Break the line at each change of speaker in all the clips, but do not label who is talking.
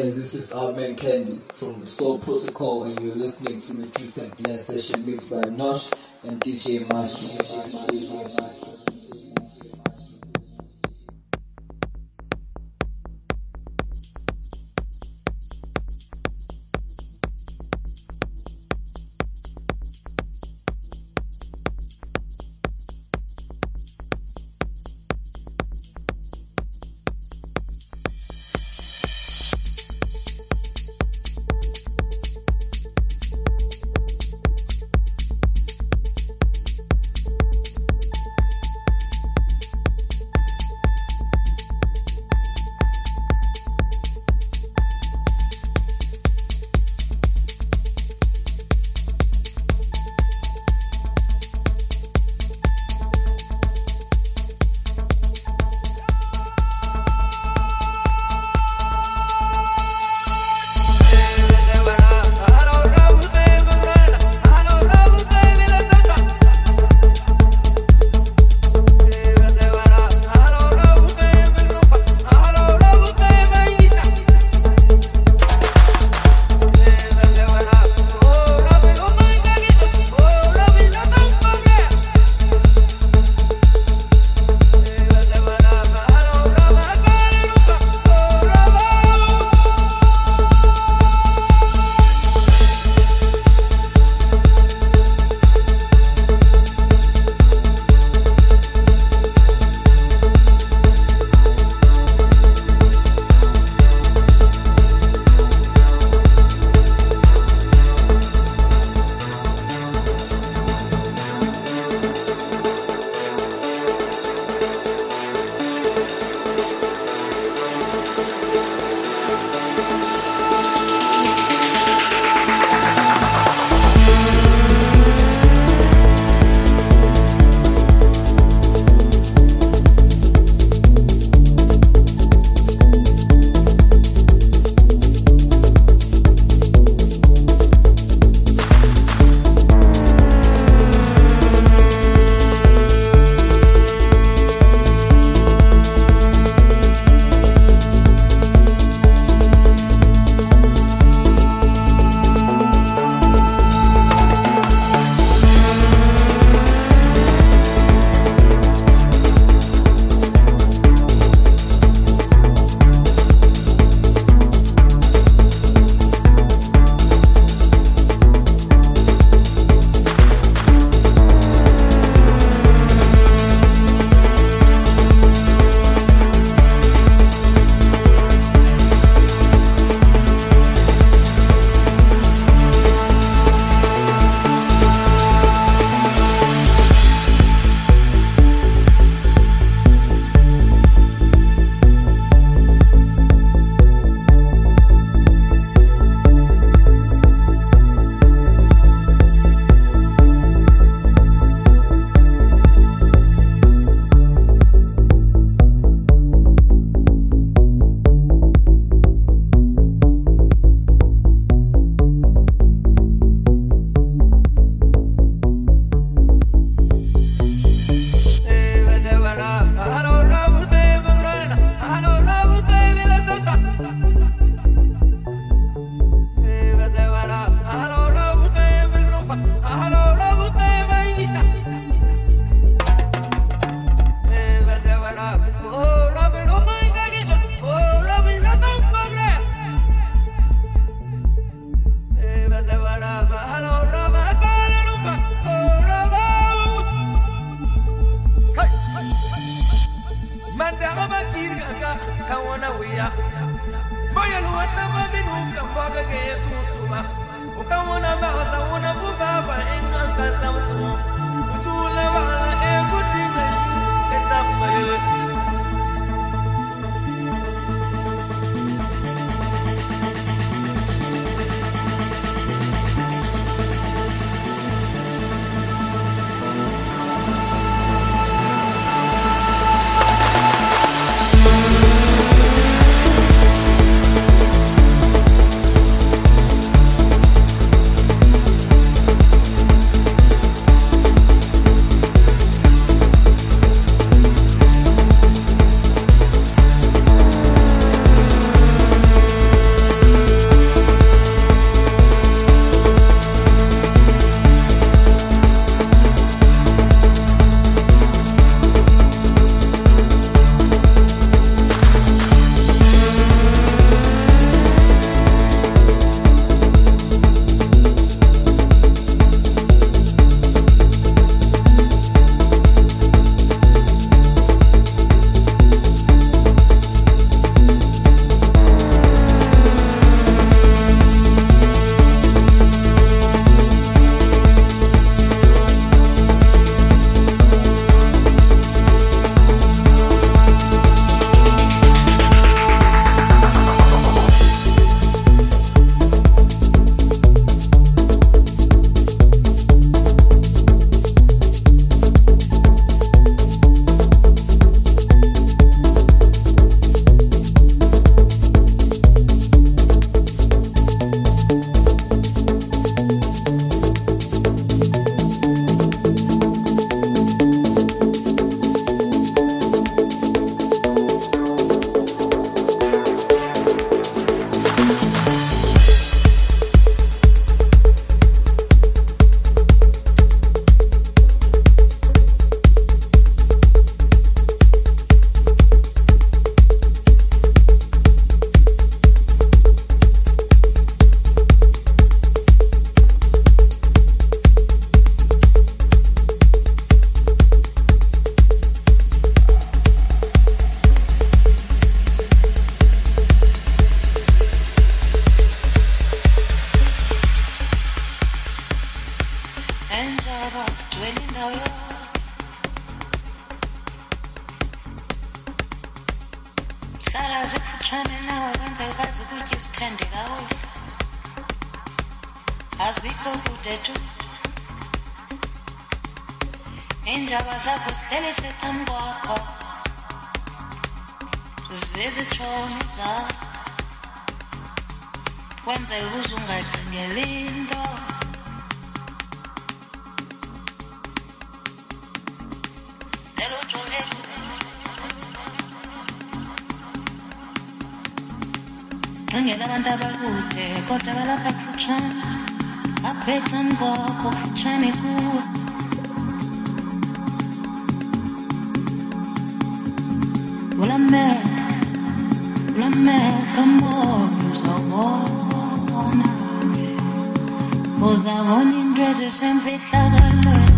Hey, this is Arman Candy from the Soul Protocol, and you're listening to the Juice and Blend session mixed by Nosh and DJ Master.
Cingela abantu abakude kodwa balapha kufutshane aphecan kwakho kufutshane kuwe. Ulamehlo ulamehlo moya uzawubona. Uzabona into ezisemfihlakalweni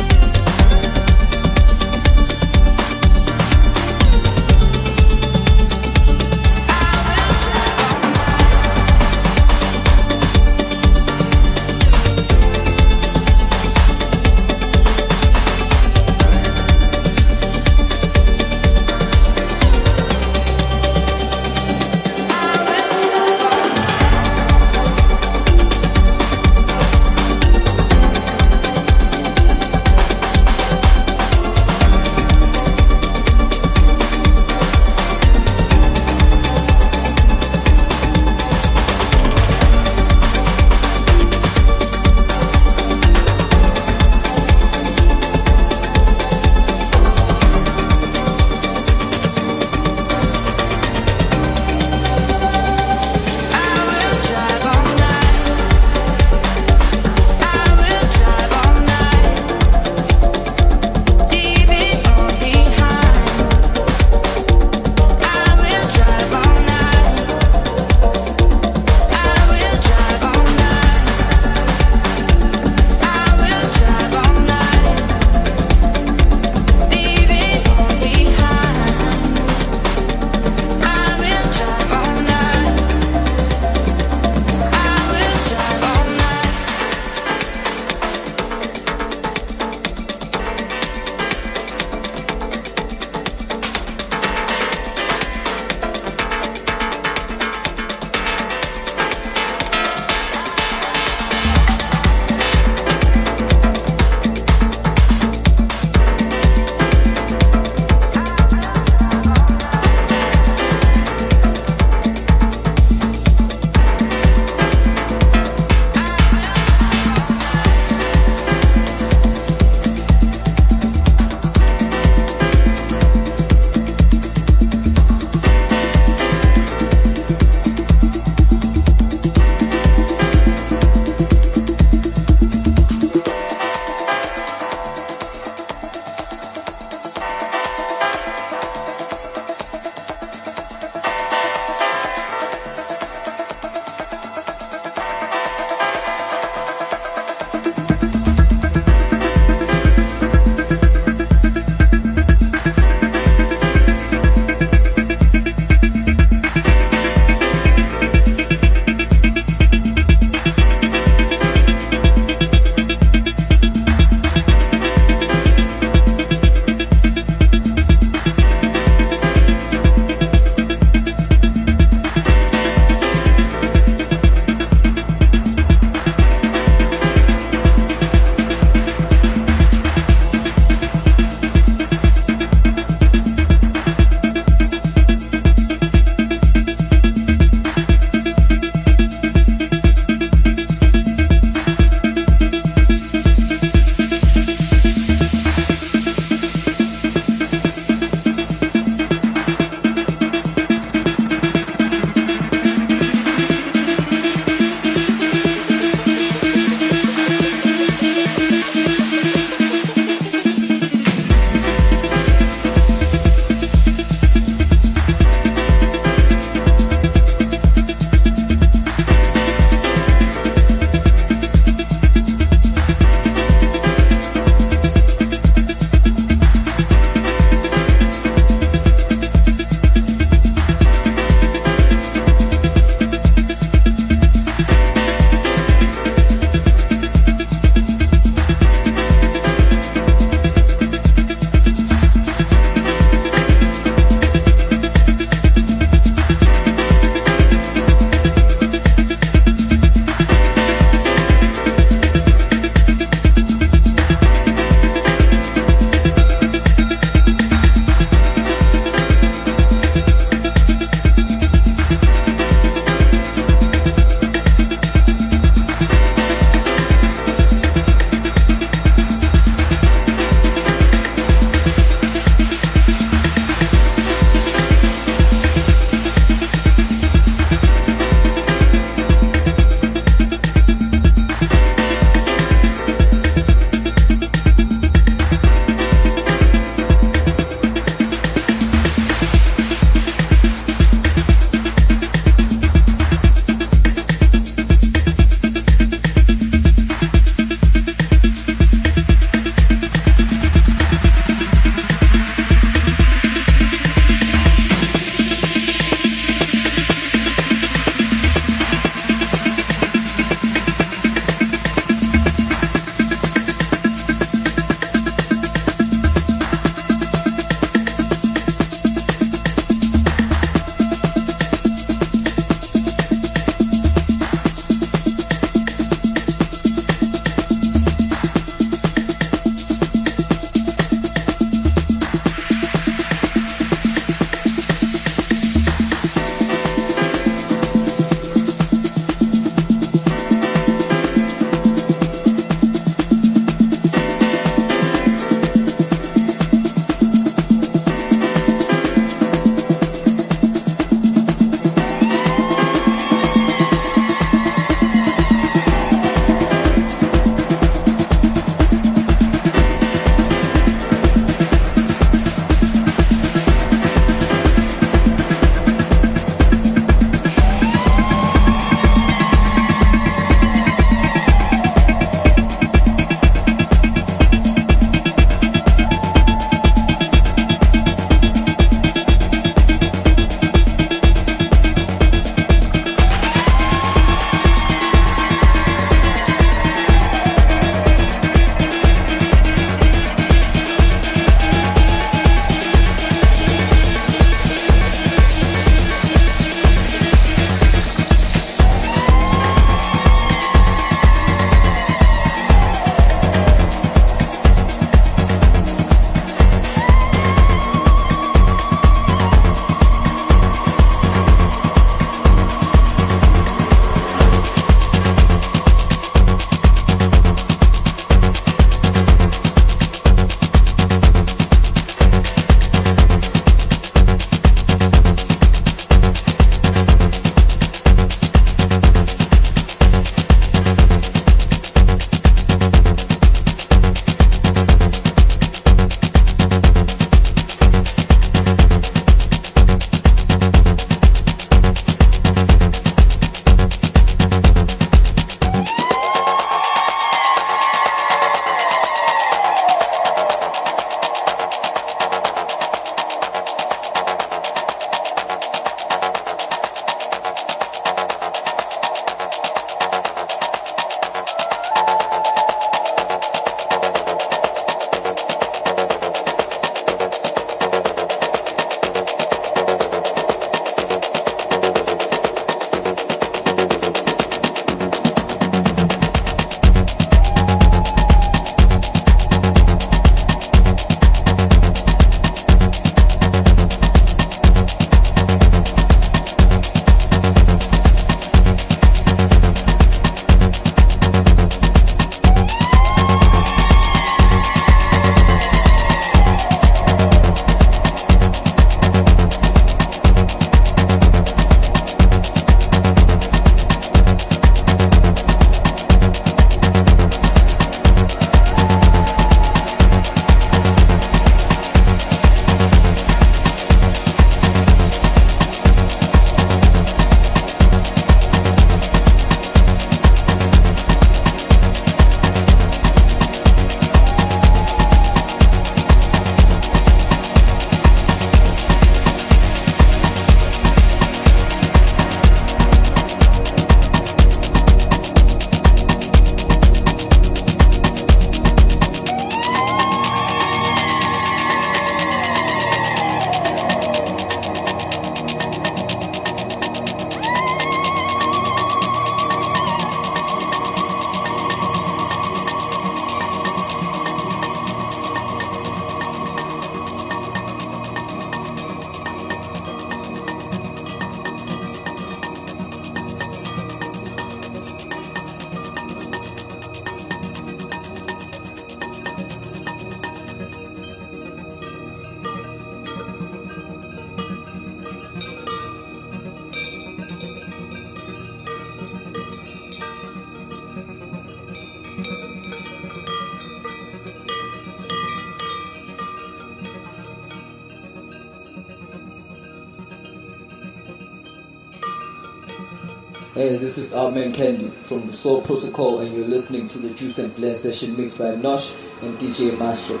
Hey, this is our man Candy from the
Soul Protocol, and you're listening to the Juice and Blend session mixed by Nosh and DJ Maestro.